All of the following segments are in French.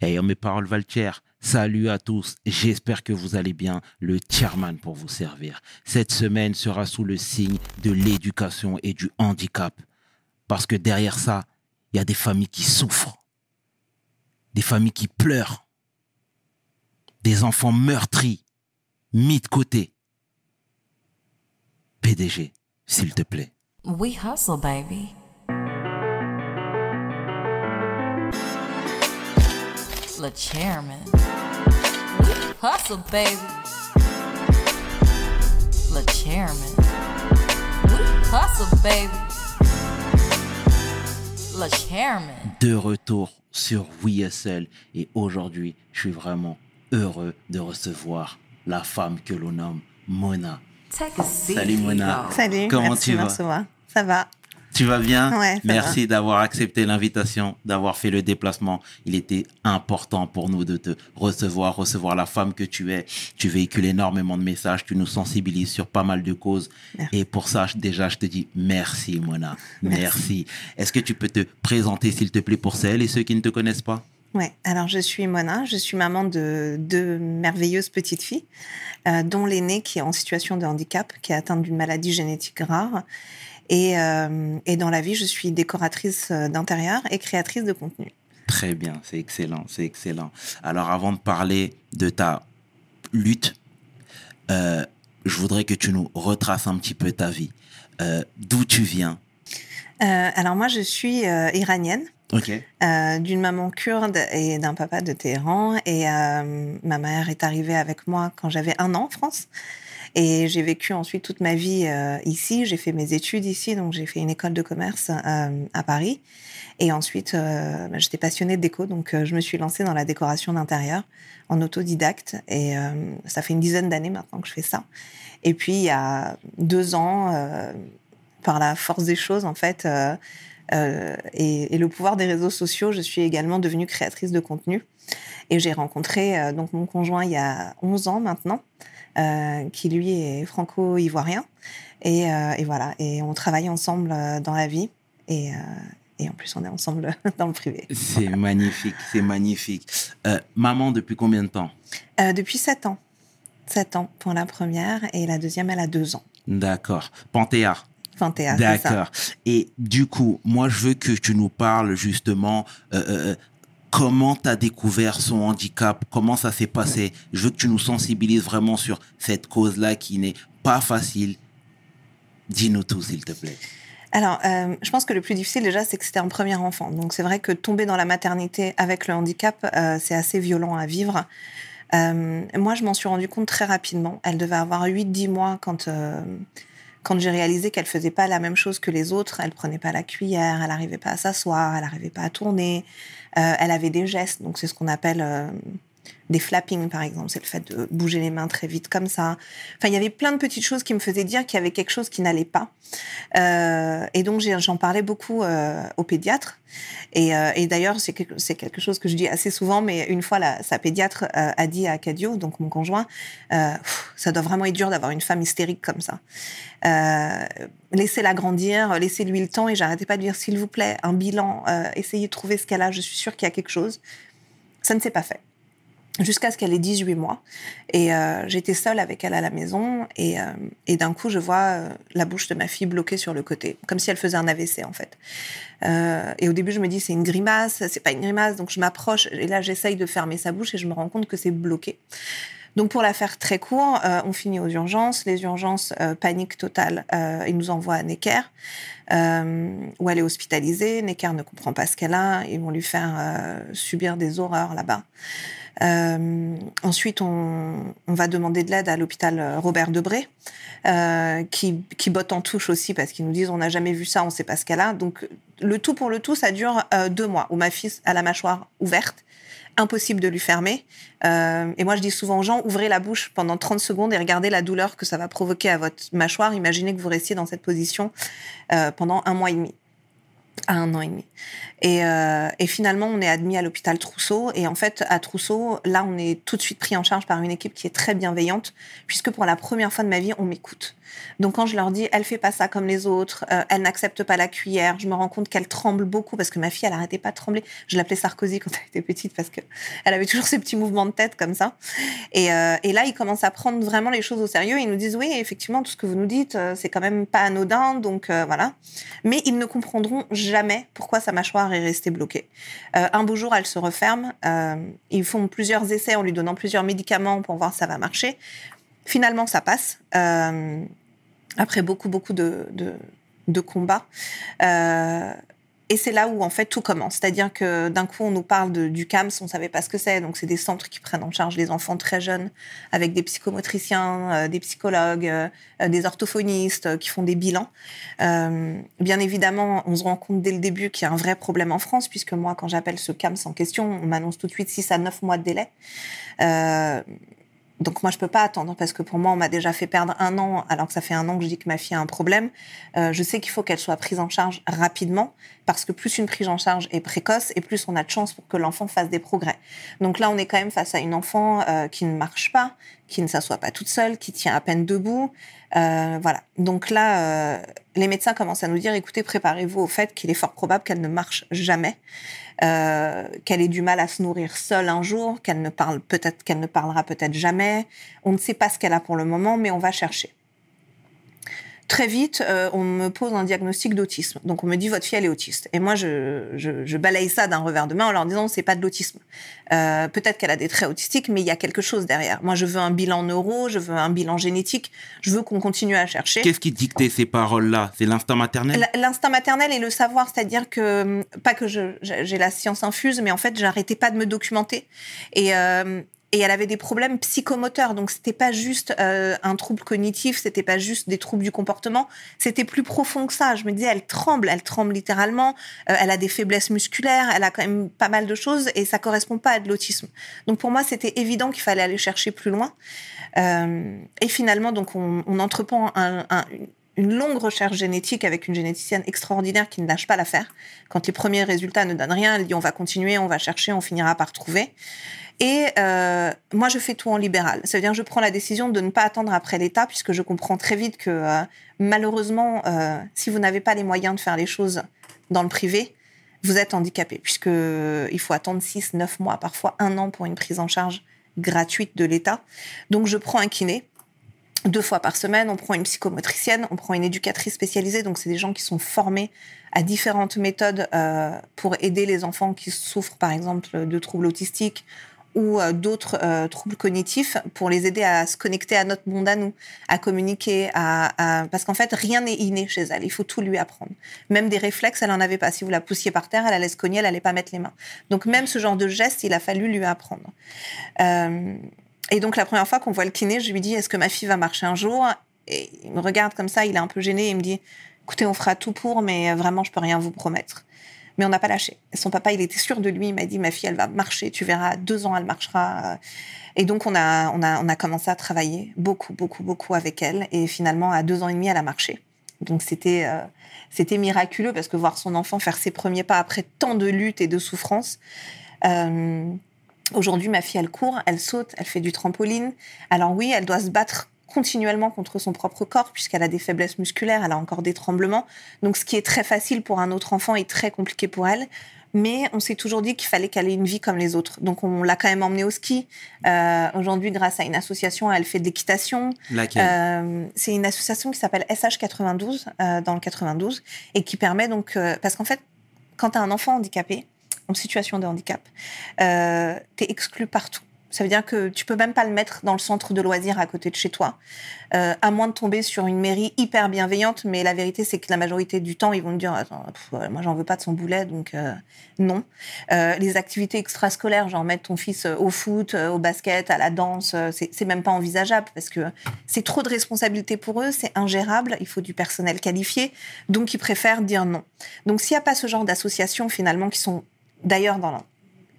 Ayant mes paroles Valtier, salut à tous, j'espère que vous allez bien, le chairman pour vous servir. Cette semaine sera sous le signe de l'éducation et du handicap. Parce que derrière ça, il y a des familles qui souffrent, des familles qui pleurent, des enfants meurtris, mis de côté. PDG, s'il te plaît. We hustle, baby. Le chairman. Hustle, baby. Le chairman. Hustle, baby. Le chairman. de retour sur WSL et aujourd'hui, je suis vraiment heureux de recevoir la femme que l'on nomme Mona. Take a seat. Salut, Mona. Salut, Comment merci tu vas? Ça va? Tu vas bien Ouais, Merci d'avoir accepté l'invitation, d'avoir fait le déplacement. Il était important pour nous de te recevoir, recevoir la femme que tu es. Tu véhicules énormément de messages, tu nous sensibilises sur pas mal de causes. Merci. Et pour ça, déjà, je te dis merci, Mona. Merci. Merci. Est-ce que tu peux te présenter, s'il te plaît, pour celles et ceux qui ne te connaissent pas? Ouais, alors je suis Mona, je suis maman de deux merveilleuses petites filles, euh, dont l'aînée qui est en situation de handicap, qui est atteinte d'une maladie génétique rare. Et, euh, et dans la vie, je suis décoratrice euh, d'intérieur et créatrice de contenu. Très bien, c'est excellent, c'est excellent. Alors avant de parler de ta lutte, euh, je voudrais que tu nous retraces un petit peu ta vie. Euh, D'où tu viens? Alors moi, je suis iranienne, euh, d'une maman kurde et d'un papa de Téhéran. Et euh, ma mère est arrivée avec moi quand j'avais un an en France. Et j'ai vécu ensuite toute ma vie euh, ici. J'ai fait mes études ici, donc j'ai fait une école de commerce euh, à Paris. Et ensuite, euh, bah, j'étais passionnée de déco, donc je me suis lancée dans la décoration d'intérieur en autodidacte. Et ça fait une dizaine d'années maintenant que je fais ça. Et puis, il y a deux ans, par la force des choses, en fait, et, le pouvoir des réseaux sociaux, je suis également devenue créatrice de contenu. Et j'ai rencontré donc mon conjoint il y a 11 ans maintenant, euh, qui lui est franco-ivoirien. Et, euh, et voilà, et on travaille ensemble euh, dans la vie. Et, et en plus, on est ensemble dans le privé. C'est magnifique, c'est magnifique. Maman, depuis combien de temps? Depuis 7 ans. 7 ans pour la première et la deuxième, elle a 2 ans. D'accord. Panthéa. Enfin, Théa, c'est ça. D'accord. Et du coup, moi, je veux que tu nous parles justement comment tu as découvert son handicap, comment ça s'est passé? Je veux que tu nous sensibilises vraiment sur cette cause-là qui n'est pas facile. Dis-nous tout, s'il te plaît. Alors, euh, je pense que le plus difficile déjà, c'est que c'était un premier enfant. Donc, c'est vrai que tomber dans la maternité avec le handicap, euh, c'est assez violent à vivre. Euh, moi, je m'en suis rendu compte très rapidement. Elle devait avoir 8-10 mois quand, quand j'ai réalisé qu'elle faisait pas la même chose que les autres. Elle prenait pas la cuillère, elle n'arrivait pas à s'asseoir, elle n'arrivait pas à tourner. Euh, elle avait des gestes, donc c'est ce qu'on appelle euh, des flapping, par exemple. C'est le fait de bouger les mains très vite comme ça. Enfin, il y avait plein de petites choses qui me faisaient dire qu'il y avait quelque chose qui n'allait pas. Euh, et donc, j'en parlais beaucoup euh, au pédiatre. Et, euh, et d'ailleurs, c'est quelque, chose que je dis assez souvent, mais une fois, la, sa pédiatre euh, a dit à Cadio, donc mon conjoint, euh, ça doit vraiment être dur d'avoir une femme hystérique comme ça. Euh, laissez-la grandir, laissez-lui le temps, et j'arrêtais pas de dire, s'il vous plaît, un bilan, essayez de trouver ce qu'elle a, je suis sûre qu'il y a quelque chose. Ça ne s'est pas fait jusqu'à ce qu'elle ait 18 mois. Et euh, j'étais seule avec elle à la maison. Et, euh, et d'un coup, je vois euh, la bouche de ma fille bloquée sur le côté, comme si elle faisait un AVC en fait. Euh, et au début, je me dis c'est une grimace, c'est pas une grimace. Donc je m'approche et là, j'essaye de fermer sa bouche et je me rends compte que c'est bloqué. Donc pour la faire très court, euh, on finit aux urgences. Les urgences, panique totale, ils nous envoient à Necker, où elle est hospitalisée. Necker ne comprend pas ce qu'elle a. Ils vont lui faire subir des horreurs là-bas. Euh, ensuite, on, on va demander de l'aide à l'hôpital Robert Debré, euh, qui, qui botte en touche aussi parce qu'ils nous disent on n'a jamais vu ça, on ne sait pas ce qu'elle a. Donc le tout pour le tout, ça dure euh, deux mois où ma fille a la mâchoire ouverte, impossible de lui fermer. Euh, et moi, je dis souvent aux gens ouvrez la bouche pendant 30 secondes et regardez la douleur que ça va provoquer à votre mâchoire. Imaginez que vous restiez dans cette position euh, pendant un mois et demi à un an et demi. Et, euh, et finalement, on est admis à l'hôpital Trousseau. Et en fait, à Trousseau, là, on est tout de suite pris en charge par une équipe qui est très bienveillante, puisque pour la première fois de ma vie, on m'écoute. Donc quand je leur dis, elle fait pas ça comme les autres, euh, elle n'accepte pas la cuillère, je me rends compte qu'elle tremble beaucoup parce que ma fille, elle arrêtait pas de trembler. Je l'appelais Sarkozy quand elle était petite parce que elle avait toujours ces petits mouvements de tête comme ça. Et, euh, et là, ils commencent à prendre vraiment les choses au sérieux. Ils nous disent, oui, effectivement, tout ce que vous nous dites, euh, c'est quand même pas anodin, donc voilà. Mais ils ne comprendront jamais pourquoi sa mâchoire est restée bloquée. Un beau jour, elle se referme. Ils font plusieurs essais en lui donnant plusieurs médicaments pour voir si ça va marcher. Finalement, ça passe. Après beaucoup, beaucoup de, de, de combats. Euh, et c'est là où en fait tout commence. C'est-à-dire que d'un coup, on nous parle de, du CAMS, on savait pas ce que c'est. Donc c'est des centres qui prennent en charge les enfants très jeunes, avec des psychomotriciens, euh, des psychologues, euh, euh, des orthophonistes qui font des bilans. Bien évidemment, on se rend compte dès le début qu'il y a un vrai problème en France, puisque moi, quand j'appelle ce CAMS en question, on m'annonce tout de suite 6 à 9 mois de délai. Donc moi je peux pas attendre parce que pour moi on m'a déjà fait perdre un an alors que ça fait un an que je dis que ma fille a un problème. Euh, je sais qu'il faut qu'elle soit prise en charge rapidement parce que plus une prise en charge est précoce et plus on a de chance pour que l'enfant fasse des progrès. Donc là on est quand même face à une enfant euh, qui ne marche pas, qui ne s'assoit pas toute seule, qui tient à peine debout. Euh, voilà. Donc là euh, les médecins commencent à nous dire écoutez préparez-vous au fait qu'il est fort probable qu'elle ne marche jamais euh, qu'elle ait du mal à se nourrir seule un jour, qu'elle ne parle peut-être qu'elle ne parlera peut-être jamais. On ne sait pas ce qu'elle a pour le moment, mais on va chercher. Très vite, euh, on me pose un diagnostic d'autisme. Donc on me dit votre fille elle est autiste. Et moi je, je, je balaye ça d'un revers de main en leur disant c'est pas de l'autisme. Euh, peut-être qu'elle a des traits autistiques, mais il y a quelque chose derrière. Moi je veux un bilan neuro, je veux un bilan génétique, je veux qu'on continue à chercher. Qu'est-ce qui dictait ces paroles-là? C'est l'instinct maternel? L'instinct maternel et le savoir, c'est-à-dire que pas que j'ai la science infuse, mais en fait, j'arrêtais pas de me documenter. Et, euh, et elle avait des problèmes psychomoteurs, donc c'était pas juste euh, un trouble cognitif, c'était pas juste des troubles du comportement, c'était plus profond que ça. Je me disais, elle tremble, elle tremble littéralement, euh, elle a des faiblesses musculaires, elle a quand même pas mal de choses, et ça correspond pas à de l'autisme. Donc pour moi, c'était évident qu'il fallait aller chercher plus loin. Euh, et finalement, donc on, on entreprend un, un, une longue recherche génétique avec une généticienne extraordinaire qui ne lâche pas l'affaire. Quand les premiers résultats ne donnent rien, elle dit on va continuer, on va chercher, on finira par trouver. Et euh, moi, je fais tout en libéral. Ça veut dire que je prends la décision de ne pas attendre après l'État, puisque je comprends très vite que euh, malheureusement, euh, si vous n'avez pas les moyens de faire les choses dans le privé, vous êtes handicapé, puisque il faut attendre 6, 9 mois, parfois un an pour une prise en charge gratuite de l'État. Donc, je prends un kiné deux fois par semaine, on prend une psychomotricienne, on prend une éducatrice spécialisée, donc c'est des gens qui sont formés à différentes méthodes euh, pour aider les enfants qui souffrent par exemple de troubles autistiques ou euh, d'autres euh, troubles cognitifs pour les aider à se connecter à notre monde à nous, à communiquer, à, à... parce qu'en fait rien n'est inné chez elle, il faut tout lui apprendre. Même des réflexes, elle en avait pas. Si vous la poussiez par terre, elle allait se cogner, elle allait pas mettre les mains. Donc même ce genre de geste, il a fallu lui apprendre. Euh, et donc la première fois qu'on voit le kiné, je lui dis est-ce que ma fille va marcher un jour? Et il me regarde comme ça, il est un peu gêné, il me dit écoutez, on fera tout pour, mais vraiment je peux rien vous promettre. Mais on n'a pas lâché. Son papa, il était sûr de lui, il m'a dit ma fille, elle va marcher, tu verras, deux ans elle marchera. Et donc on a on a on a commencé à travailler beaucoup beaucoup beaucoup avec elle, et finalement à deux ans et demi, elle a marché. Donc c'était euh, c'était miraculeux parce que voir son enfant faire ses premiers pas après tant de luttes et de souffrances. Euh, Aujourd'hui, ma fille, elle court, elle saute, elle fait du trampoline. Alors oui, elle doit se battre continuellement contre son propre corps puisqu'elle a des faiblesses musculaires, elle a encore des tremblements. Donc ce qui est très facile pour un autre enfant est très compliqué pour elle. Mais on s'est toujours dit qu'il fallait qu'elle ait une vie comme les autres. Donc on l'a quand même emmenée au ski. Euh, Aujourd'hui, grâce à une association, elle fait de l'équitation. Euh, c'est une association qui s'appelle SH92 euh, dans le 92 et qui permet donc parce qu'en fait, quand tu as un enfant handicapé en situation de handicap, tu es exclu partout. Ça veut dire que tu peux même pas le mettre dans le centre de loisirs à côté de chez toi, euh, à moins de tomber sur une mairie hyper bienveillante. Mais la vérité, c'est que la majorité du temps, ils vont te dire Attends, moi, j'en veux pas de son boulet, donc euh, non. Euh, les activités extrascolaires, genre mettre ton fils au foot, au basket, à la danse, c'est même pas envisageable parce que c'est trop de responsabilités pour eux, c'est ingérable. Il faut du personnel qualifié, donc ils préfèrent dire non. Donc s'il n'y a pas ce genre d'associations finalement qui sont d'ailleurs dans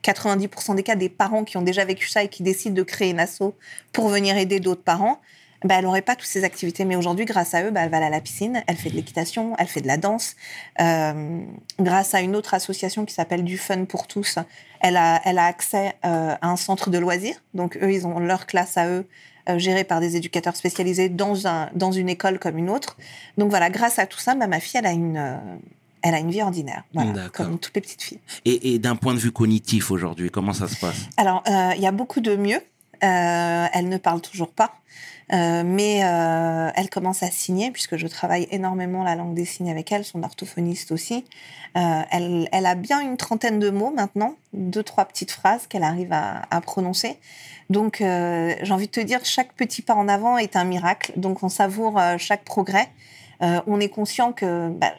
90% des cas des parents qui ont déjà vécu ça et qui décident de créer une asso pour venir aider d'autres parents, bah, elle n'aurait pas toutes ces activités. Mais aujourd'hui, grâce à eux, bah, elle va à la piscine, elle fait de l'équitation, elle fait de la danse. Euh, grâce à une autre association qui s'appelle Du Fun pour tous, elle a, accès euh, à un centre de loisirs. Donc eux, ils ont leur classe à eux euh, gérée par des éducateurs spécialisés dans, un, dans une école comme une autre. Donc voilà, grâce à tout ça, bah, ma fille, elle a une, elle a une vie ordinaire, voilà, comme toutes les petites filles. Et, et d'un point de vue cognitif aujourd'hui, comment ça se passe? Alors, euh, il y a beaucoup de mieux. Euh, elle ne parle toujours pas, euh, mais elle commence à signer, puisque je travaille énormément la langue des signes avec elle, son orthophoniste aussi. Elle, elle a bien une trentaine de mots maintenant, deux, trois petites phrases qu'elle arrive à, à prononcer. Donc, j'ai envie de te dire, chaque petit pas en avant est un miracle. Donc, on savoure chaque progrès. On est conscient que bah,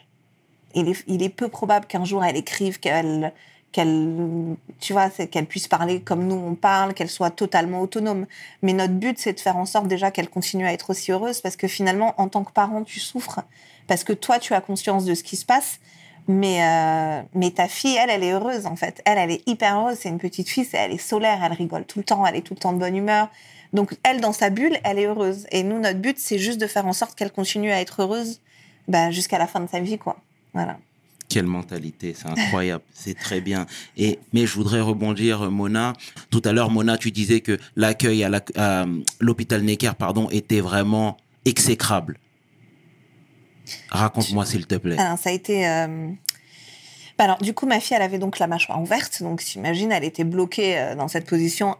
il, est, peu probable qu'un jour elle écrive, qu'elle qu'elle tu vois qu'elle puisse parler comme nous on parle qu'elle soit totalement autonome. Mais notre but c'est de faire en sorte déjà qu'elle continue à être aussi heureuse parce que finalement en tant que parent tu souffres parce que toi tu as conscience de ce qui se passe mais euh, mais ta fille elle elle est heureuse en fait. Elle elle est hyper heureuse c'est une petite fille elle est solaire elle rigole tout le temps elle est tout le temps de bonne humeur. Donc elle dans sa bulle elle est heureuse. Et nous notre but c'est juste de faire en sorte qu'elle continue à être heureuse bah, jusqu'à la fin de sa vie quoi voilà Quelle mentalité, c'est incroyable, c'est très bien. Et mais je voudrais rebondir, euh, Mona. Tout à l'heure, Mona, tu disais que l'accueil à la- à l'hôpital Necker, pardon, était vraiment exécrable. Raconte-moi, s'il te plaît. Alors, ça a été. euh, bah alors, du coup, ma fille, elle avait donc la mâchoire ouverte. Donc, t'imagines, elle était bloquée euh, dans cette position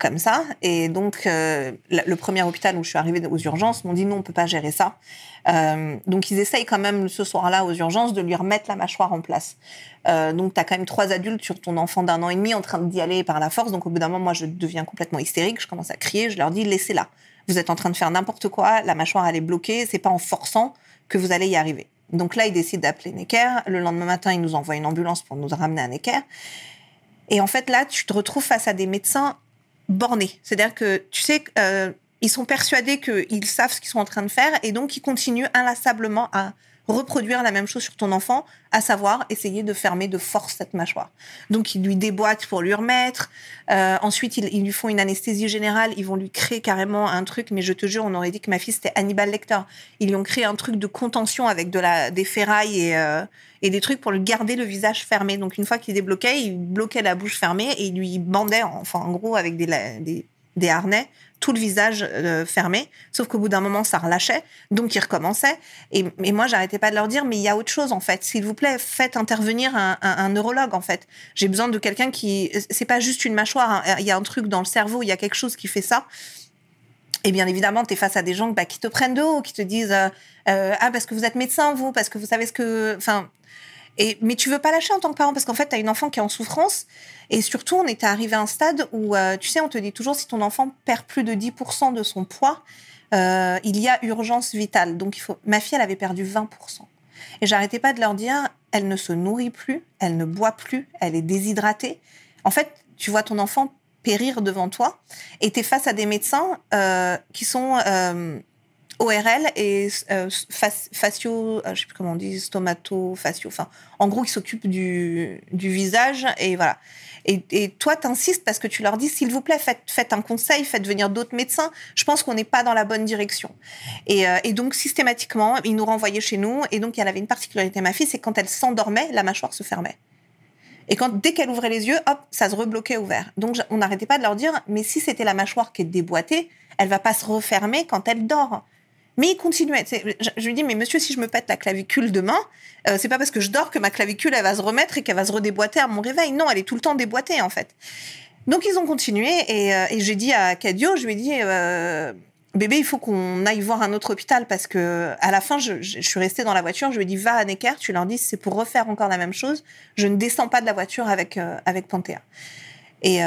comme ça. Et donc, euh, le premier hôpital où je suis arrivée aux urgences m'ont dit non, on peut pas gérer ça. Euh, donc, ils essayent quand même ce soir-là aux urgences de lui remettre la mâchoire en place. Euh, donc, tu as quand même trois adultes sur ton enfant d'un an et demi en train d'y aller par la force. Donc, au bout d'un moment, moi, je deviens complètement hystérique. Je commence à crier. Je leur dis laissez-la. Vous êtes en train de faire n'importe quoi. La mâchoire, elle est bloquée. C'est pas en forçant que vous allez y arriver. Donc là, ils décident d'appeler Necker. Le lendemain matin, ils nous envoient une ambulance pour nous ramener à Necker. Et en fait, là, tu te retrouves face à des médecins bornés. C'est-à-dire que, tu sais, euh, ils sont persuadés qu'ils savent ce qu'ils sont en train de faire et donc ils continuent inlassablement à reproduire la même chose sur ton enfant, à savoir essayer de fermer de force cette mâchoire. Donc ils lui déboîtent pour lui remettre. Euh, ensuite, ils, lui font une anesthésie générale. Ils vont lui créer carrément un truc. Mais je te jure, on aurait dit que ma fille c'était Hannibal Lecter. Ils lui ont créé un truc de contention avec de la, des ferrailles et, euh, et des trucs pour lui garder le visage fermé. Donc une fois qu'il débloquait, il bloquait la bouche fermée et il lui bandait, enfin en gros avec des, des, des harnais, tout le visage euh, fermé. Sauf qu'au bout d'un moment, ça relâchait, donc il recommençait. Et, moi, j'arrêtais pas de leur dire, mais il y a autre chose en fait. S'il vous plaît, faites intervenir un neurologue en fait. J'ai besoin de quelqu'un qui, c'est pas juste une mâchoire. hein. Il y a un truc dans le cerveau, il y a quelque chose qui fait ça. Et bien évidemment, tu es face à des gens bah, qui te prennent de haut, qui te disent euh, euh, ah parce que vous êtes médecin vous, parce que vous savez ce que, enfin. Mais tu veux pas lâcher en tant que parent parce qu'en fait, tu as une enfant qui est en souffrance. Et surtout, on était arrivé à un stade où, euh, tu sais, on te dit toujours si ton enfant perd plus de 10% de son poids, euh, il y a urgence vitale. Donc, il faut. Ma fille, elle avait perdu 20%. Et j'arrêtais pas de leur dire elle ne se nourrit plus, elle ne boit plus, elle est déshydratée. En fait, tu vois ton enfant périr devant toi et tu es face à des médecins euh, qui sont ORL et euh, fac- facio, euh, je sais plus comment on dit, stomato, facio, enfin, en gros, qui s'occupent du, visage et voilà. Et, et toi, t'insistes parce que tu leur dis, s'il vous plaît, faites, un conseil, faites venir d'autres médecins. Je pense qu'on n'est pas dans la bonne direction. Et, euh, donc, systématiquement, ils nous renvoyaient chez nous. Et donc, elle avait une particularité, ma fille, c'est quand elle s'endormait, la mâchoire se fermait. Et quand, dès qu'elle ouvrait les yeux, hop, ça se rebloquait ouvert. Donc, on n'arrêtait pas de leur dire, mais si c'était la mâchoire qui est déboîtée, elle va pas se refermer quand elle dort. Mais il continuait. Tu sais, Je, je lui dis, mais monsieur, si je me pète la clavicule demain, euh, c'est pas parce que je dors que ma clavicule, elle va se remettre et qu'elle va se redéboîter à mon réveil. Non, elle est tout le temps déboîtée, en fait. Donc, ils ont continué et, euh, j'ai dit à Cadio, je lui ai dit, euh, bébé, il faut qu'on aille voir un autre hôpital parce que à la fin, je, suis restée dans la voiture. Je lui ai dit, va à Necker, tu leur dis, c'est pour refaire encore la même chose. Je ne descends pas de la voiture avec, euh, avec Panthéa. Et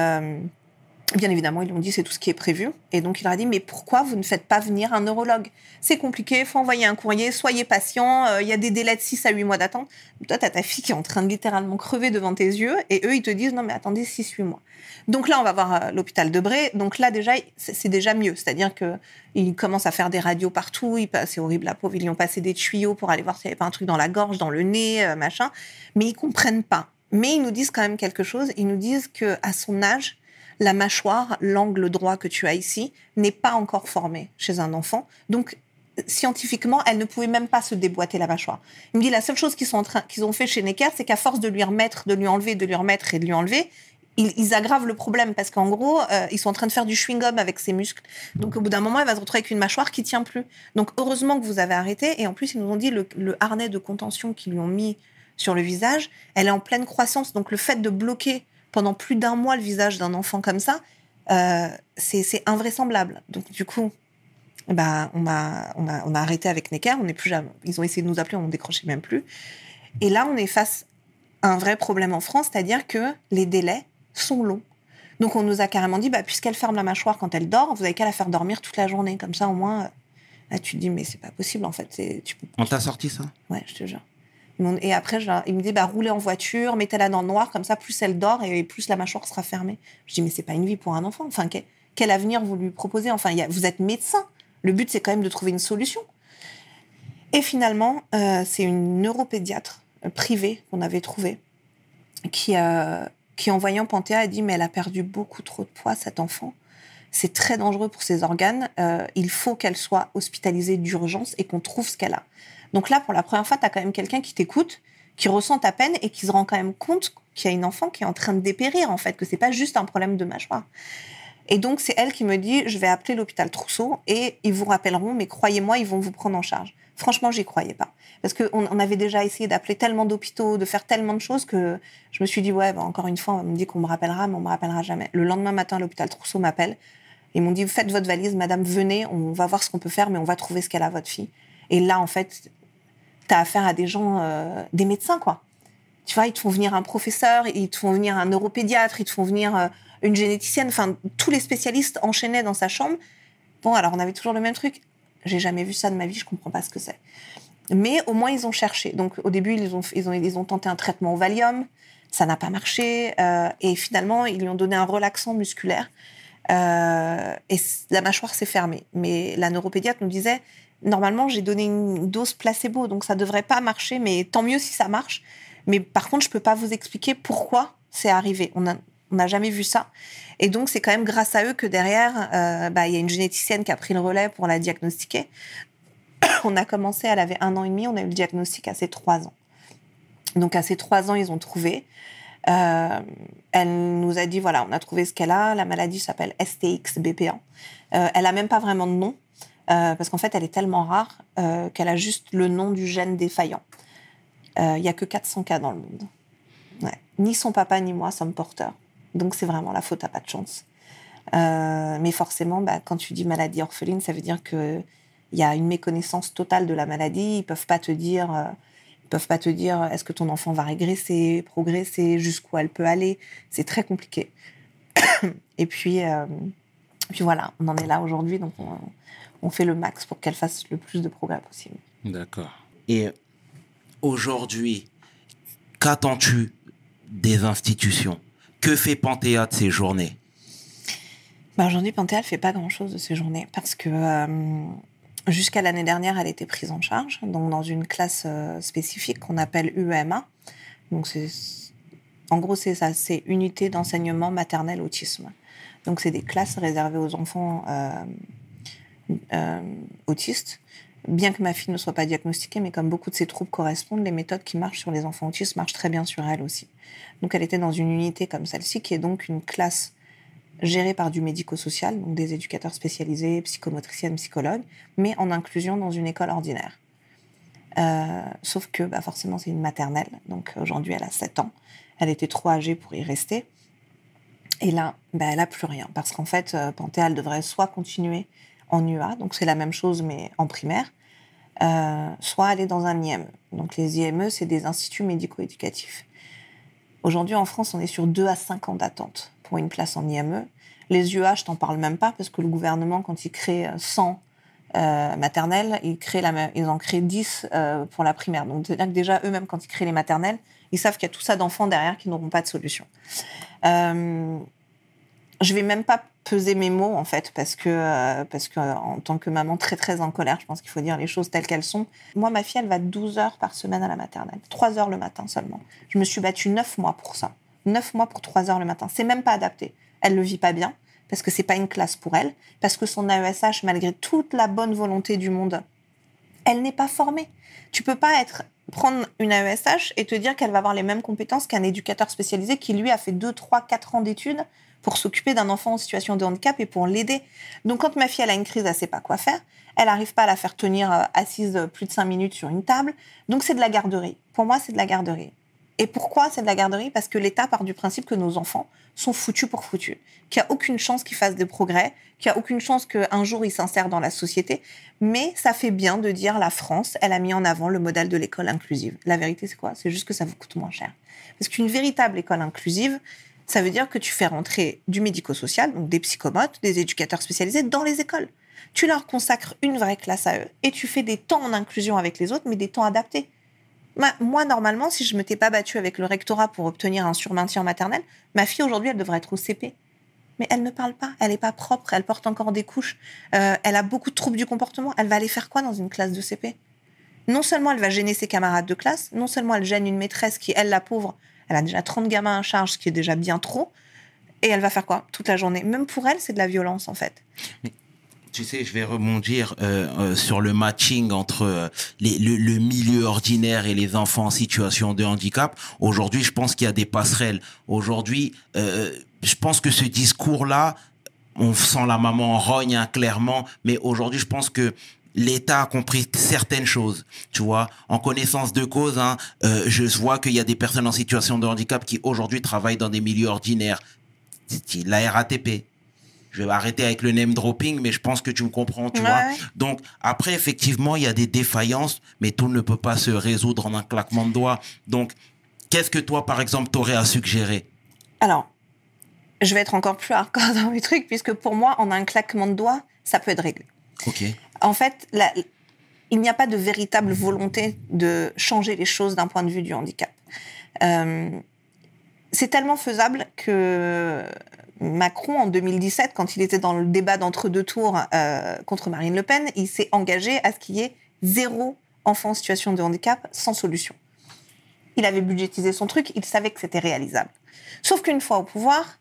bien évidemment, ils lui ont dit, c'est tout ce qui est prévu. Et donc, il leur a dit, mais pourquoi vous ne faites pas venir un neurologue? C'est compliqué, il faut envoyer un courrier, soyez patient, euh, il y a des délais de 6 à 8 mois d'attente. Toi, tu as ta fille qui est en train de littéralement crever devant tes yeux, et eux, ils te disent, non, mais attendez 6-8 mois. Donc là, on va voir euh, l'hôpital de Bray. Donc là, déjà, c'est déjà mieux. C'est-à-dire que ils commencent à faire des radios partout. C'est horrible, la pauvre. Ils lui ont passé des tuyaux pour aller voir s'il n'y avait pas un truc dans la gorge, dans le nez, euh, machin. Mais ils comprennent pas. Mais ils nous disent quand même quelque chose. Ils nous disent que à son âge, la mâchoire, l'angle droit que tu as ici, n'est pas encore formé chez un enfant. Donc scientifiquement, elle ne pouvait même pas se déboîter la mâchoire. Il me dit la seule chose qu'ils sont en train, qu'ils ont fait chez Necker, c'est qu'à force de lui remettre, de lui enlever, de lui remettre et de lui enlever, ils, aggravent le problème parce qu'en gros, euh, ils sont en train de faire du chewing-gum avec ses muscles. Donc, au bout d'un moment, elle va se retrouver avec une mâchoire qui tient plus. Donc, heureusement que vous avez arrêté. Et en plus, ils nous ont dit le, le harnais de contention qu'ils lui ont mis sur le visage, elle est en pleine croissance. Donc, le fait de bloquer pendant plus d'un mois le visage d'un enfant comme ça, euh, c'est invraisemblable. Donc, du coup, bah, on, a, on, a, on a arrêté avec Necker. On n'est plus jamais. Ils ont essayé de nous appeler, on ne décrochait même plus. Et là, on est face à un vrai problème en France, c'est-à-dire que les délais sont longs. Donc, on nous a carrément dit, bah, puisqu'elle ferme la mâchoire quand elle dort, vous avez qu'à la faire dormir toute la journée. Comme ça, au moins, euh, là, tu te dis, mais c'est pas possible, en fait. Tu. On t'a sorti ça? Ouais, je te jure. Et après, ils me disent, bah, roulez en voiture, mettez-la dans le noir, comme ça, plus elle dort et plus la mâchoire sera fermée. Je dis, mais c'est pas une vie pour un enfant. Enfin, quel, quel avenir vous lui proposez? Enfin, il vous êtes médecin. Le but, c'est quand même de trouver une solution. Et finalement, euh, c'est une neuropédiatre euh, privée qu'on avait trouvée qui, euh, qui, en voyant Panthéa, a dit Mais elle a perdu beaucoup trop de poids, cet enfant. C'est très dangereux pour ses organes. Il faut qu'elle soit hospitalisée d'urgence et qu'on trouve ce qu'elle a. Donc là, pour la première fois, tu as quand même quelqu'un qui t'écoute, qui ressent ta peine et qui se rend quand même compte qu'il y a une enfant qui est en train de dépérir, en fait, que c'est pas juste un problème de mâchoire. Et donc, c'est elle qui me dit Je vais appeler l'hôpital Trousseau et ils vous rappelleront, mais croyez-moi, ils vont vous prendre en charge. Franchement, j'y croyais pas. Parce qu'on on avait déjà essayé d'appeler tellement d'hôpitaux, de faire tellement de choses que je me suis dit Ouais, bah, encore une fois, on me dit qu'on me rappellera, mais on me rappellera jamais. Le lendemain matin, l'hôpital Trousseau m'appelle. Ils m'ont dit Faites votre valise, madame, venez, on va voir ce qu'on peut faire, mais on va trouver ce qu'elle a, votre fille. Et là, en fait, tu as affaire à des gens, euh, des médecins, quoi. Tu vois, ils te font venir un professeur, ils te font venir un neuropédiatre, ils te font venir euh, une généticienne, enfin, tous les spécialistes enchaînaient dans sa chambre. Bon, alors on avait toujours le même truc. J'ai jamais vu ça de ma vie, je comprends pas ce que c'est. Mais au moins, ils ont cherché. Donc, au début, ils ont, ils ont, ils ont tenté un traitement au Valium. Ça n'a pas marché. euh, et finalement, ils lui ont donné un relaxant musculaire. Et la mâchoire s'est fermée. Mais la neuropédiatre nous disait, normalement, j'ai donné une dose placebo, donc ça devrait pas marcher, mais tant mieux si ça marche. Mais par contre, je peux pas vous expliquer pourquoi c'est arrivé. On a- n'a jamais vu ça. Et donc, c'est quand même grâce à eux que derrière, euh, bah, il y a une généticienne qui a pris le relais pour la diagnostiquer. on a commencé, elle avait un an et demi, on a eu le diagnostic à ses trois ans. Donc, à ses trois ans, ils ont trouvé. Euh, elle nous a dit voilà, on a trouvé ce qu'elle a. La maladie s'appelle STX-BP1. Euh, elle a même pas vraiment de nom euh, parce qu'en fait, elle est tellement rare euh, qu'elle a juste le nom du gène défaillant. Euh, Il y a que 400 cas dans le monde. Ni son papa ni moi sommes porteurs. Donc c'est vraiment la faute à pas de chance. Euh, mais forcément, bah, quand tu dis maladie orpheline, ça veut dire que il y a une méconnaissance totale de la maladie. Ils peuvent pas te dire, euh, ils peuvent pas te dire, est-ce que ton enfant va régresser, progresser, jusqu'où elle peut aller. C'est très compliqué. Et puis, euh, puis voilà, on en est là aujourd'hui, donc on, on fait le max pour qu'elle fasse le plus de progrès possible. D'accord. Et aujourd'hui, qu'attends-tu des institutions? Que fait Panthéa de ces journées? Bah, aujourd'hui, Panthéa ne fait pas grand-chose de ces journées parce que euh, jusqu'à l'année dernière, elle était prise en charge donc dans une classe euh, spécifique qu'on appelle UEMA. Donc c'est en gros c'est ça, c'est unité d'enseignement maternel autisme. Donc c'est des classes réservées aux enfants euh, euh, autistes. Bien que ma fille ne soit pas diagnostiquée, mais comme beaucoup de ces troubles correspondent, les méthodes qui marchent sur les enfants autistes marchent très bien sur elle aussi. Donc elle était dans une unité comme celle-ci, qui est donc une classe gérée par du médico-social, donc des éducateurs spécialisés, psychomotriciennes, psychologues, mais en inclusion dans une école ordinaire. Euh, sauf que bah, forcément c'est une maternelle, donc aujourd'hui elle a 7 ans, elle était trop âgée pour y rester, et là bah, elle a plus rien, parce qu'en fait euh, Panthéa elle devrait soit continuer en UA, donc c'est la même chose mais en primaire, euh, soit aller dans un IME. Donc les IME c'est des instituts médico-éducatifs. Aujourd'hui en France on est sur 2 à 5 ans d'attente pour une place en IME. Les UA, je t'en parle même pas parce que le gouvernement, quand il crée 100 euh, maternelles, il crée la, ils en créent 10 euh, pour la primaire. Donc, c'est-à-dire que déjà, eux-mêmes, quand ils créent les maternelles, ils savent qu'il y a tout ça d'enfants derrière qui n'auront pas de solution. Euh, je vais même pas peser mes mots, en fait, parce que, euh, parce que euh, en tant que maman très, très en colère, je pense qu'il faut dire les choses telles qu'elles sont. Moi, ma fille, elle va 12 heures par semaine à la maternelle. 3 heures le matin seulement. Je me suis battue 9 mois pour ça. 9 mois pour 3 heures le matin. C'est même pas adapté. Elle le vit pas bien parce que c'est pas une classe pour elle, parce que son AESH, malgré toute la bonne volonté du monde, elle n'est pas formée. Tu peux pas être prendre une AESH et te dire qu'elle va avoir les mêmes compétences qu'un éducateur spécialisé qui, lui, a fait 2, 3, 4 ans d'études pour s'occuper d'un enfant en situation de handicap et pour l'aider. Donc, quand ma fille, elle a une crise, elle sait pas quoi faire. Elle n'arrive pas à la faire tenir euh, assise euh, plus de 5 minutes sur une table. Donc, c'est de la garderie. Pour moi, c'est de la garderie. Et pourquoi c'est de la garderie? Parce que l'État part du principe que nos enfants sont foutus pour foutus, qu'il n'y a aucune chance qu'ils fassent des progrès, qu'il n'y a aucune chance qu'un jour ils s'insèrent dans la société. Mais ça fait bien de dire la France, elle a mis en avant le modèle de l'école inclusive. La vérité, c'est quoi? C'est juste que ça vous coûte moins cher. Parce qu'une véritable école inclusive, ça veut dire que tu fais rentrer du médico-social, donc des psychomotes, des éducateurs spécialisés dans les écoles. Tu leur consacres une vraie classe à eux et tu fais des temps en inclusion avec les autres, mais des temps adaptés. Moi, normalement, si je ne m'étais pas battue avec le rectorat pour obtenir un surmaintien maternel, ma fille aujourd'hui, elle devrait être au CP. Mais elle ne parle pas, elle n'est pas propre, elle porte encore des couches, euh, elle a beaucoup de troubles du comportement. Elle va aller faire quoi dans une classe de CP Non seulement elle va gêner ses camarades de classe, non seulement elle gêne une maîtresse qui, elle, la pauvre, elle a déjà 30 gamins à charge, ce qui est déjà bien trop, et elle va faire quoi toute la journée? Même pour elle, c'est de la violence en fait tu sais, je vais rebondir euh, euh, sur le matching entre euh, le, milieu ordinaire et les enfants en situation de handicap. Aujourd'hui, je pense qu'il y a des passerelles. Aujourd'hui, je pense que ce discours-là, on sent la maman en rogne hein, clairement, mais aujourd'hui, je pense que l'État a compris certaines choses, tu vois, en connaissance de cause. Hein, euh, je vois qu'il y a des personnes en situation de handicap qui aujourd'hui travaillent dans des milieux ordinaires. La RATP, je vais arrêter avec le name dropping, mais je pense que tu me comprends, tu Ouais. vois. Donc, après, effectivement, il y a des défaillances, mais tout ne peut pas se résoudre en un claquement de doigts. Donc, qu'est-ce que toi, par exemple, t'aurais à suggérer? Alors, je vais être encore plus hardcore dans mes trucs, puisque pour moi, en un claquement de doigts, ça peut être réglé. Ok. En fait, il n'y a pas de véritable volonté de changer les choses d'un point de vue du handicap. Euh, c'est tellement faisable que Macron, en 2017, quand il était dans le débat d'entre-deux tours euh, contre Marine Le Pen, il s'est engagé à ce qu'il y ait zéro enfant en situation de handicap sans solution. Il avait budgétisé son truc, il savait que c'était réalisable. Sauf qu'une fois au pouvoir,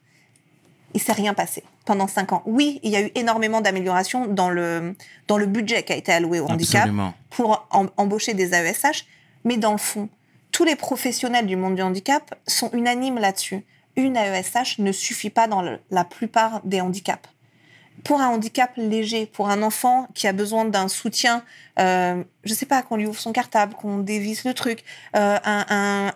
il s'est rien passé pendant cinq ans. Oui, il y a eu énormément d'améliorations dans le, dans le budget qui a été alloué au handicap Absolument. pour em- embaucher des AESH, mais dans le fond, tous les professionnels du monde du handicap sont unanimes là-dessus. Une AESH ne suffit pas dans le- la plupart des handicaps. Pour un handicap léger, pour un enfant qui a besoin d'un soutien, euh, je sais pas, qu'on lui ouvre son cartable, qu'on dévisse le truc, euh, un,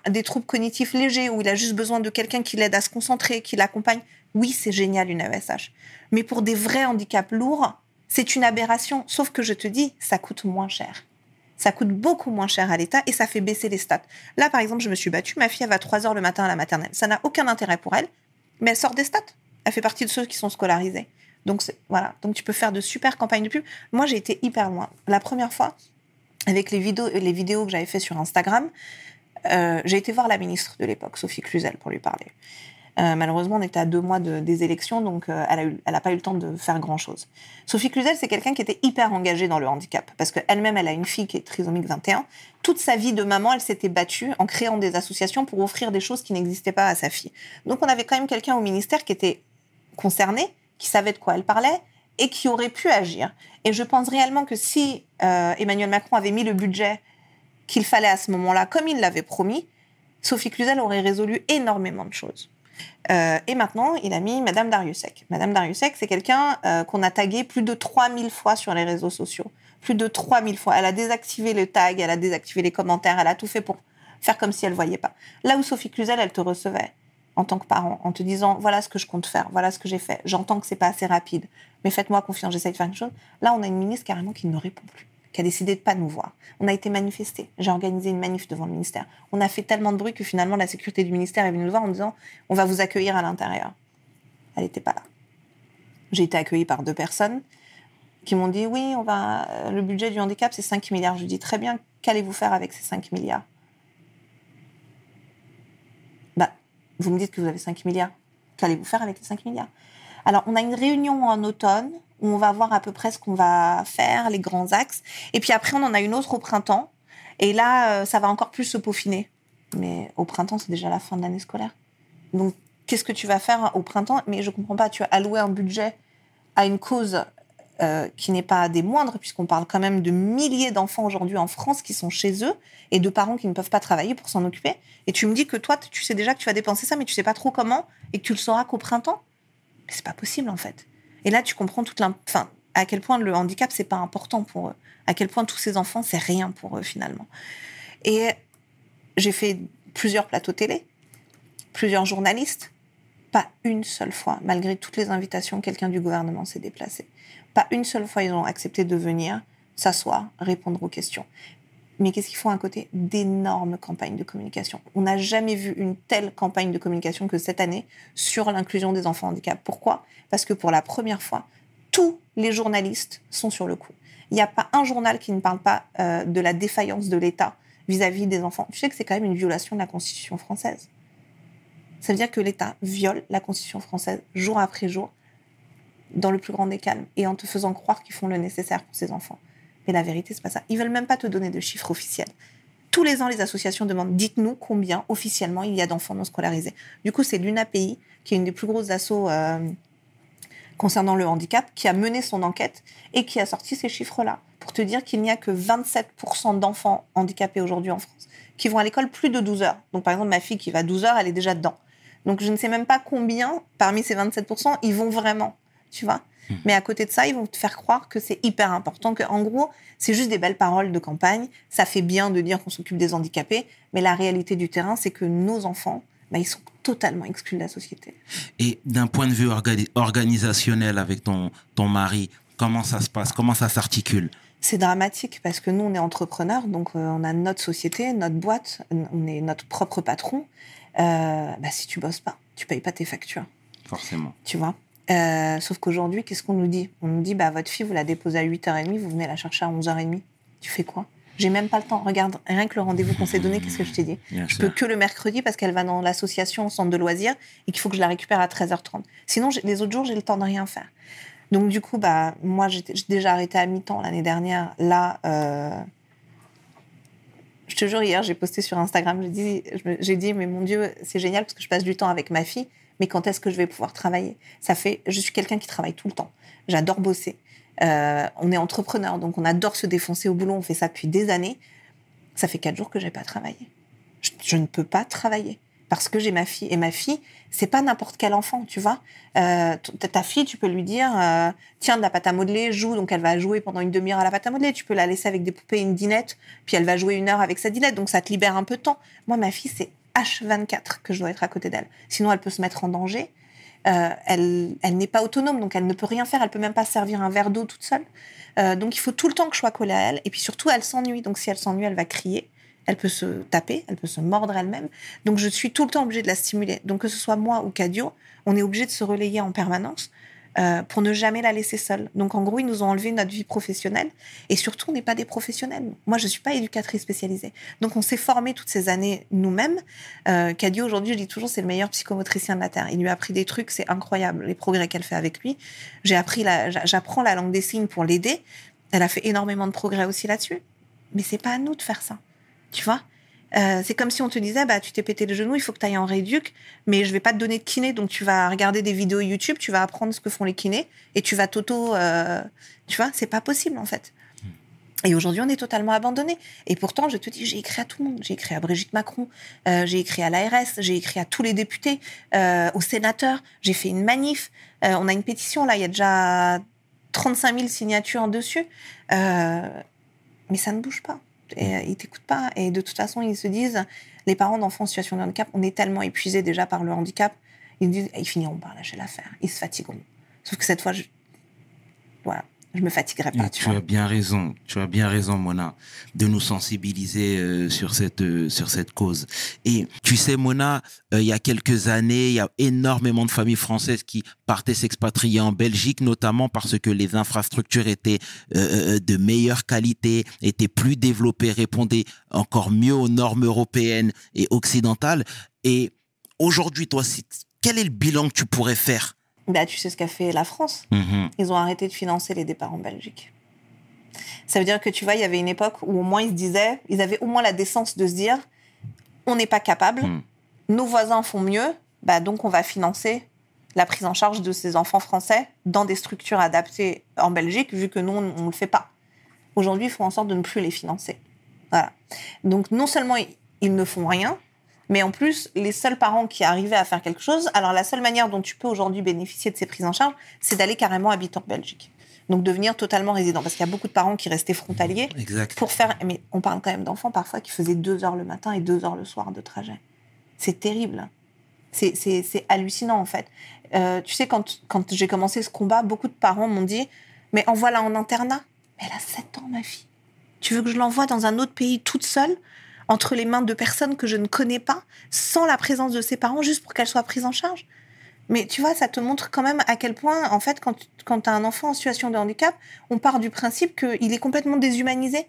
un- des troubles cognitifs légers où il a juste besoin de quelqu'un qui l'aide à se concentrer, qui l'accompagne, oui, c'est génial une AESH. Mais pour des vrais handicaps lourds, c'est une aberration. Sauf que je te dis, ça coûte moins cher. Ça coûte beaucoup moins cher à l'État et ça fait baisser les stats. Là, par exemple, je me suis battue. Ma fille, elle va 3 heures le matin à la maternelle. Ça n'a aucun intérêt pour elle, mais elle sort des stats. Elle fait partie de ceux qui sont scolarisés. Donc, voilà. Donc, tu peux faire de super campagnes de pub. Moi, j'ai été hyper loin. La première fois, avec les vidéos, les vidéos que j'avais fait sur Instagram, euh, j'ai été voir la ministre de l'époque, Sophie Cluzel, pour lui parler. Euh, malheureusement, on était à deux mois de- des élections, donc euh, elle n'a pas eu le temps de faire grand-chose. Sophie Cluzel, c'est quelqu'un qui était hyper engagé dans le handicap, parce qu'elle-même, elle a une fille qui est trisomique 21. Toute sa vie de maman, elle s'était battue en créant des associations pour offrir des choses qui n'existaient pas à sa fille. Donc on avait quand même quelqu'un au ministère qui était concerné, qui savait de quoi elle parlait, et qui aurait pu agir. Et je pense réellement que si euh, Emmanuel Macron avait mis le budget qu'il fallait à ce moment-là, comme il l'avait promis, Sophie Cluzel aurait résolu énormément de choses. Euh, et maintenant, il a mis Madame Dariussec. Madame Dariussec, c'est quelqu'un euh, qu'on a tagué plus de 3000 fois sur les réseaux sociaux. Plus de 3000 fois. Elle a désactivé le tag, elle a désactivé les commentaires, elle a tout fait pour faire comme si elle voyait pas. Là où Sophie Cluzel, elle te recevait en tant que parent, en te disant voilà ce que je compte faire, voilà ce que j'ai fait. J'entends que c'est pas assez rapide, mais faites-moi confiance, j'essaie de faire une chose. Là, on a une ministre carrément qui ne répond plus, qui a décidé de pas nous voir. On a été manifesté. J'ai organisé une manif devant le ministère. On a fait tellement de bruit que finalement la sécurité du ministère est venue nous voir en disant on va vous accueillir à l'intérieur. Elle n'était pas là. J'ai été accueillie par deux personnes qui m'ont dit oui, on va euh, le budget du handicap c'est 5 milliards. Je lui dis très bien, qu'allez-vous faire avec ces 5 milliards? Bah, vous me dites que vous avez 5 milliards. Qu'allez-vous faire avec les 5 milliards? Alors, on a une réunion en automne où on va voir à peu près ce qu'on va faire, les grands axes. Et puis après, on en a une autre au printemps. Et là, euh, ça va encore plus se peaufiner. Mais au printemps, c'est déjà la fin de l'année scolaire. Donc, qu'est-ce que tu vas faire au printemps? Mais je comprends pas. Tu as alloué un budget à une cause euh, qui n'est pas des moindres, puisqu'on parle quand même de milliers d'enfants aujourd'hui en France qui sont chez eux et de parents qui ne peuvent pas travailler pour s'en occuper. Et tu me dis que toi, tu sais déjà que tu vas dépenser ça, mais tu sais pas trop comment et que tu le sauras qu'au printemps? Mais c'est pas possible en fait. Et là, tu comprends toute à quel point le handicap c'est pas important pour eux, à quel point tous ces enfants c'est rien pour eux finalement. Et j'ai fait plusieurs plateaux télé, plusieurs journalistes. Pas une seule fois, malgré toutes les invitations, quelqu'un du gouvernement s'est déplacé. Pas une seule fois, ils ont accepté de venir s'asseoir, répondre aux questions. Mais qu'est-ce qu'ils font à côté D'énormes campagnes de communication. On n'a jamais vu une telle campagne de communication que cette année sur l'inclusion des enfants handicapés. Pourquoi? Parce que pour la première fois, tous les journalistes sont sur le coup. Il n'y a pas un journal qui ne parle pas euh, de la défaillance de l'État vis-à-vis des enfants. Tu sais que c'est quand même une violation de la Constitution française. Ça veut dire que l'État viole la Constitution française jour après jour, dans le plus grand des calmes, et en te faisant croire qu'ils font le nécessaire pour ces enfants. Mais la vérité, c'est pas ça. Ils veulent même pas te donner de chiffres officiels. Tous les ans, les associations demandent dites-nous combien officiellement il y a d'enfants non scolarisés. Du coup, c'est l'UNAPI, qui est une des plus grosses assos euh, concernant le handicap, qui a mené son enquête et qui a sorti ces chiffres-là pour te dire qu'il n'y a que 27% d'enfants handicapés aujourd'hui en France qui vont à l'école plus de 12 heures. Donc, par exemple, ma fille qui va 12 heures, elle est déjà dedans. Donc, je ne sais même pas combien, parmi ces 27%, ils vont vraiment, tu vois. Mais à côté de ça, ils vont te faire croire que c'est hyper important, que en gros, c'est juste des belles paroles de campagne. Ça fait bien de dire qu'on s'occupe des handicapés, mais la réalité du terrain, c'est que nos enfants, bah, ils sont totalement exclus de la société. Et d'un point de vue organi- organisationnel avec ton, ton mari, comment ça se passe? Comment ça s'articule? C'est dramatique parce que nous, on est entrepreneurs, donc euh, on a notre société, notre boîte, on est notre propre patron. Euh, bah, si tu bosses pas, tu payes pas tes factures, Forcément. tu vois? Euh, sauf qu'aujourd'hui, qu'est-ce qu'on nous dit? On nous dit, bah, votre fille, vous la déposez à 8h30, vous venez la chercher à 11h30. Tu fais quoi? J'ai même pas le temps. Regarde, rien que le rendez-vous qu'on s'est donné, qu'est-ce que je t'ai dit? Bien Je sûr. peux que le mercredi parce qu'elle va dans l'association au centre de loisirs et qu'il faut que je la récupère à 13h30. Sinon, les autres jours, j'ai le temps de rien faire. Donc, du coup, bah, moi, j'ai déjà arrêté à mi-temps l'année dernière. Là, euh, je te jure, hier, j'ai posté sur Instagram, j'ai dit, dit, mais mon Dieu, c'est génial parce que je passe du temps avec ma fille, mais quand est-ce que je vais pouvoir travailler? Ça fait, je suis quelqu'un qui travaille tout le temps. J'adore bosser. Euh, on est entrepreneur, donc on adore se défoncer au boulot. On fait ça depuis des années. Ça fait quatre jours que j'ai pas travaillé. Je, ne peux pas travailler parce que j'ai ma fille. Et ma fille, c'est pas n'importe quel enfant, tu vois. Euh, ta fille, tu peux lui dire, euh, tiens, de la pâte à modeler, joue. Donc elle va jouer pendant une demi-heure à la pâte à modeler. Tu peux la laisser avec des poupées et une dinette, puis elle va jouer une heure avec sa dinette. Donc ça te libère un peu de temps. Moi, ma fille, c'est H24 que je dois être à côté d'elle. Sinon, elle peut se mettre en danger. Euh, elle, elle n'est pas autonome, donc elle ne peut rien faire. Elle peut même pas se servir un verre d'eau toute seule. Euh, donc il faut tout le temps que je sois collée à elle. Et puis surtout, elle s'ennuie. Donc si elle s'ennuie, elle va crier. Elle peut se taper, elle peut se mordre elle-même. Donc je suis tout le temps obligée de la stimuler. Donc que ce soit moi ou Cadio, on est obligé de se relayer en permanence euh, pour ne jamais la laisser seule. Donc en gros, ils nous ont enlevé notre vie professionnelle et surtout, on n'est pas des professionnels. Moi, je suis pas éducatrice spécialisée. Donc on s'est formé toutes ces années nous-mêmes. Euh, Cadio, aujourd'hui, je dis toujours, c'est le meilleur psychomotricien de la Terre. Il lui a appris des trucs, c'est incroyable, les progrès qu'elle fait avec lui. J'ai appris la, j'a- j'apprends la langue des signes pour l'aider. Elle a fait énormément de progrès aussi là-dessus. Mais c'est pas à nous de faire ça. Tu vois? Euh, c'est comme si on te disait, bah, tu t'es pété le genou, il faut que tu ailles en réduc, mais je vais pas te donner de kiné, donc tu vas regarder des vidéos YouTube, tu vas apprendre ce que font les kinés, et tu vas t'auto, euh, tu vois, c'est pas possible en fait. Et aujourd'hui, on est totalement abandonné. Et pourtant, je te dis, j'ai écrit à tout le monde. J'ai écrit à Brigitte Macron, euh, j'ai écrit à l'ARS, j'ai écrit à tous les députés, euh, aux sénateurs, j'ai fait une manif. Euh, on a une pétition, là, il y a déjà 35 000 signatures dessus. Euh, mais ça ne bouge pas. Euh, ils t'écoutent pas. Et de toute façon, ils se disent, les parents d'enfants en situation de handicap, on est tellement épuisés déjà par le handicap, ils disent, ils finiront par lâcher l'affaire. Ils se fatigueront. Sauf que cette fois, je, voilà, je me fatiguerai pas. Et tu as bien raison, tu as bien raison, Mona, de nous sensibiliser euh, sur cette euh, sur cette cause. Et tu sais, Mona, euh, il y a quelques années, il y a énormément de familles françaises qui partaient s'expatrier en Belgique, notamment parce que les infrastructures étaient de meilleure qualité, étaient plus développées, répondaient encore mieux aux normes européennes et occidentales. Et aujourd'hui, toi, quel est le bilan que tu pourrais faire Bah, tu sais ce qu'a fait la France. Mhm. Ils ont arrêté de financer les départs en Belgique. Ça veut dire que tu vois, il y avait une époque où au moins ils se disaient, ils avaient au moins la décence de se dire, on n'est pas capable, Mm. nos voisins font mieux, bah donc on va financer la prise en charge de ces enfants français dans des structures adaptées en Belgique, vu que nous, on ne le fait pas. Aujourd'hui, il faut en sorte de ne plus les financer. Voilà. Donc, non seulement ils- ils ne font rien, mais en plus, les seuls parents qui arrivaient à faire quelque chose, alors la seule manière dont tu peux aujourd'hui bénéficier de ces prises en charge, c'est d'aller carrément habiter en Belgique. Donc, devenir totalement résident. Parce qu'il y a beaucoup de parents qui restaient frontaliers Exact. pour faire. Mais on parle quand même d'enfants parfois qui faisaient deux heures le matin et deux heures le soir de trajet. C'est terrible. C'est- hallucinant, en fait. Euh, tu sais, quand, quand j'ai commencé ce combat, beaucoup de parents m'ont dit Mais envoie-la en internat. Mais elle a 7 ans, ma fille. Tu veux que je l'envoie dans un autre pays toute seule, entre les mains de personnes que je ne connais pas, sans la présence de ses parents, juste pour qu'elle soit prise en charge mais tu vois, ça te montre quand même à quel point, en fait, quand, quand tu as un enfant en situation de handicap, on part du principe qu'il est complètement déshumanisé.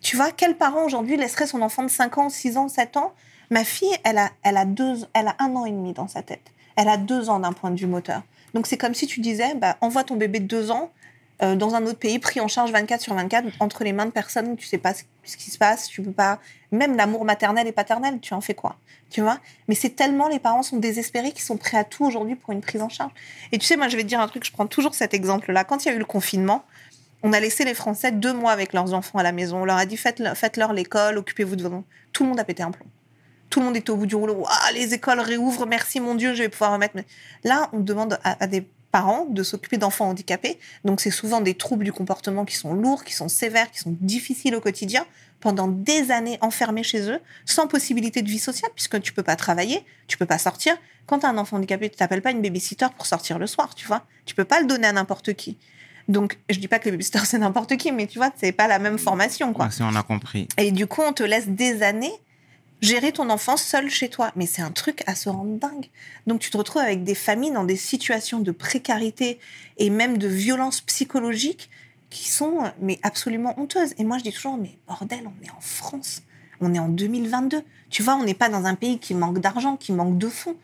Tu vois, quel parent aujourd'hui laisserait son enfant de 5 ans, 6 ans, 7 ans? Ma fille, elle a, elle, a deux, elle a un an et demi dans sa tête. Elle a deux ans d'un point de vue moteur. Donc c'est comme si tu disais, bah, envoie ton bébé de deux ans euh, dans un autre pays, pris en charge 24 sur 24, entre les mains de personnes, tu sais pas ce, qui se passe, tu peux pas... Même l'amour maternel et paternel, tu en fais quoi Tu vois? Mais c'est tellement, les parents sont désespérés qu'ils sont prêts à tout aujourd'hui pour une prise en charge. Et tu sais, moi je vais te dire un truc, je prends toujours cet exemple-là. Quand il y a eu le confinement, on a laissé les Français deux mois avec leurs enfants à la maison. On leur a dit faites-leur faites l'école, occupez-vous de vos. Tout le monde a pété un plomb. Tout le monde était au bout du rouleau. Ah, les écoles réouvrent, merci mon Dieu, je vais pouvoir remettre. Là, on demande à des parents de s'occuper d'enfants handicapés. Donc, c'est souvent des troubles du comportement qui sont lourds, qui sont sévères, qui sont difficiles au quotidien, pendant des années enfermés chez eux, sans possibilité de vie sociale, puisque tu peux pas travailler, tu peux pas sortir. Quand tu as un enfant handicapé, tu t'appelles pas une babysitter pour sortir le soir, tu vois. Tu peux pas le donner à n'importe qui. Donc, je dis pas que les babysitters, c'est n'importe qui, mais tu vois, c'est pas la même formation, quoi. Ouais, si on a compris. Et du coup, on te laisse des années gérer ton enfant seul chez toi. Mais c'est un truc à se rendre dingue. Donc, tu te retrouves avec des familles dans des situations de précarité et même de violence psychologique qui sont mais absolument honteuses. Et moi, je dis toujours, mais bordel, on est en France. On est en 2022. Tu vois, on n'est pas dans un pays qui manque d'argent, qui manque de fonds.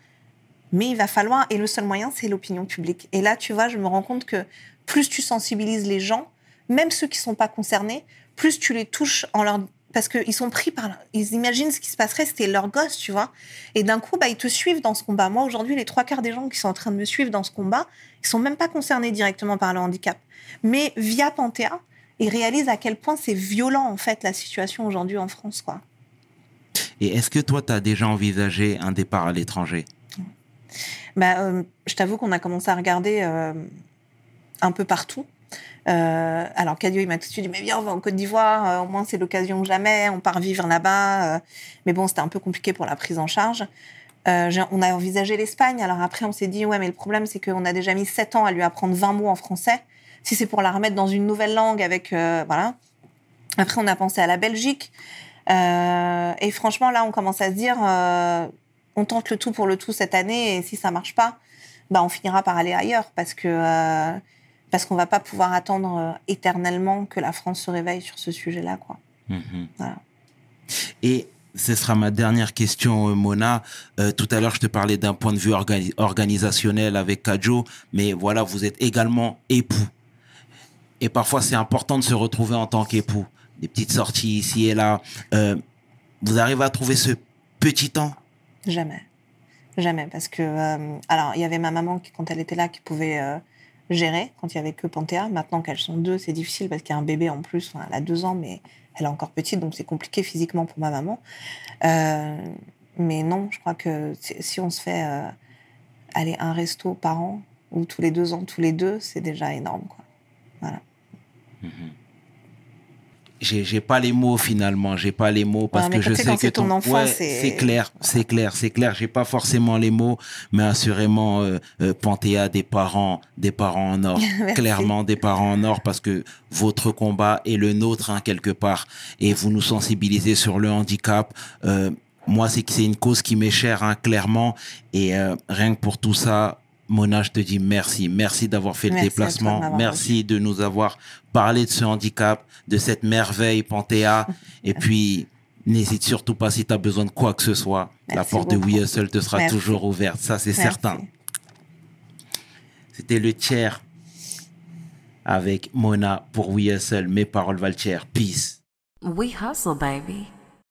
Mais il va falloir, et le seul moyen, c'est l'opinion publique. Et là, tu vois, je me rends compte que plus tu sensibilises les gens, même ceux qui sont pas concernés, plus tu les touches en leur parce qu'ils sont pris par ils imaginent ce qui se passerait c'était leur gosse tu vois. Et d'un coup bah ils te suivent dans ce combat. Moi aujourd'hui les trois quarts des gens qui sont en train de me suivre dans ce combat ils sont même pas concernés directement par le handicap. Mais via Panthéa ils réalisent à quel point c'est violent en fait la situation aujourd'hui en France quoi. Et est-ce que toi, tu as déjà envisagé un départ à l'étranger? Bah, euh, je t'avoue qu'on a commencé à regarder euh, un peu partout. Euh, alors, Cadio, il m'a tout de suite dit, mais viens, on va en Côte d'Ivoire, euh, au moins c'est l'occasion jamais, on part vivre là-bas. euh. mais bon, c'était un peu compliqué pour la prise en charge. On a envisagé l'Espagne, alors après on s'est dit, ouais, mais le problème c'est qu'on a déjà mis 7 ans à lui apprendre 20 mots en français. Si c'est pour la remettre dans une nouvelle langue avec... voilà. Après, on a pensé à la Belgique. Et franchement, là, on commence à se dire, on tente le tout pour le tout cette année, et si ça marche pas, bah, on finira par aller ailleurs, parce que parce qu'on va pas pouvoir attendre euh, éternellement que la France se réveille sur ce sujet-là, quoi. Mhm. Voilà. Et ce sera ma dernière question, euh, Mona. Euh, tout à l'heure, je te parlais d'un point de vue organi- organisationnel avec Kadjo, mais voilà, vous êtes également époux. Et parfois, c'est important de se retrouver en tant qu'époux. Des petites sorties ici et là. Euh, vous arrivez à trouver ce petit temps? Jamais, jamais, parce que euh, alors il y avait ma maman qui, quand elle était là, qui pouvait euh, gérer quand il y avait que Panthéa. Maintenant qu'elles sont deux, c'est difficile parce qu'il y a un bébé en plus. Elle a deux ans, mais elle est encore petite, donc c'est compliqué physiquement pour ma maman. Euh, mais non, je crois que si, on se fait euh, aller un resto par an ou tous les deux ans, tous les deux, c'est déjà énorme, quoi. j'ai j'ai pas les mots finalement. J'ai pas les mots parce Ouais, que je sais, que ton enfant, ouais, c'est- clair c'est clair c'est clair. J'ai pas forcément les mots mais assurément euh, euh, Panthéa des parents des parents en or. Clairement des parents en or parce que votre combat est le nôtre hein, quelque part. Et vous nous sensibilisez sur le handicap. Euh, moi c'est que c'est une cause qui m'est chère hein, clairement. Et euh, rien que pour tout ça Mona, je te dis merci. Merci d'avoir fait Merci le de déplacement. Merci de nous avoir parlé de ce handicap, de cette merveille Panthéa. Et puis, n'hésite surtout pas si tu as besoin de quoi que ce soit. la porte de beaucoup. We Hustle te sera Merci. toujours ouverte. Ça, c'est certain. C'était le tiers avec Mona pour We Hustle. Mes paroles valent cher. Peace. We hustle, baby.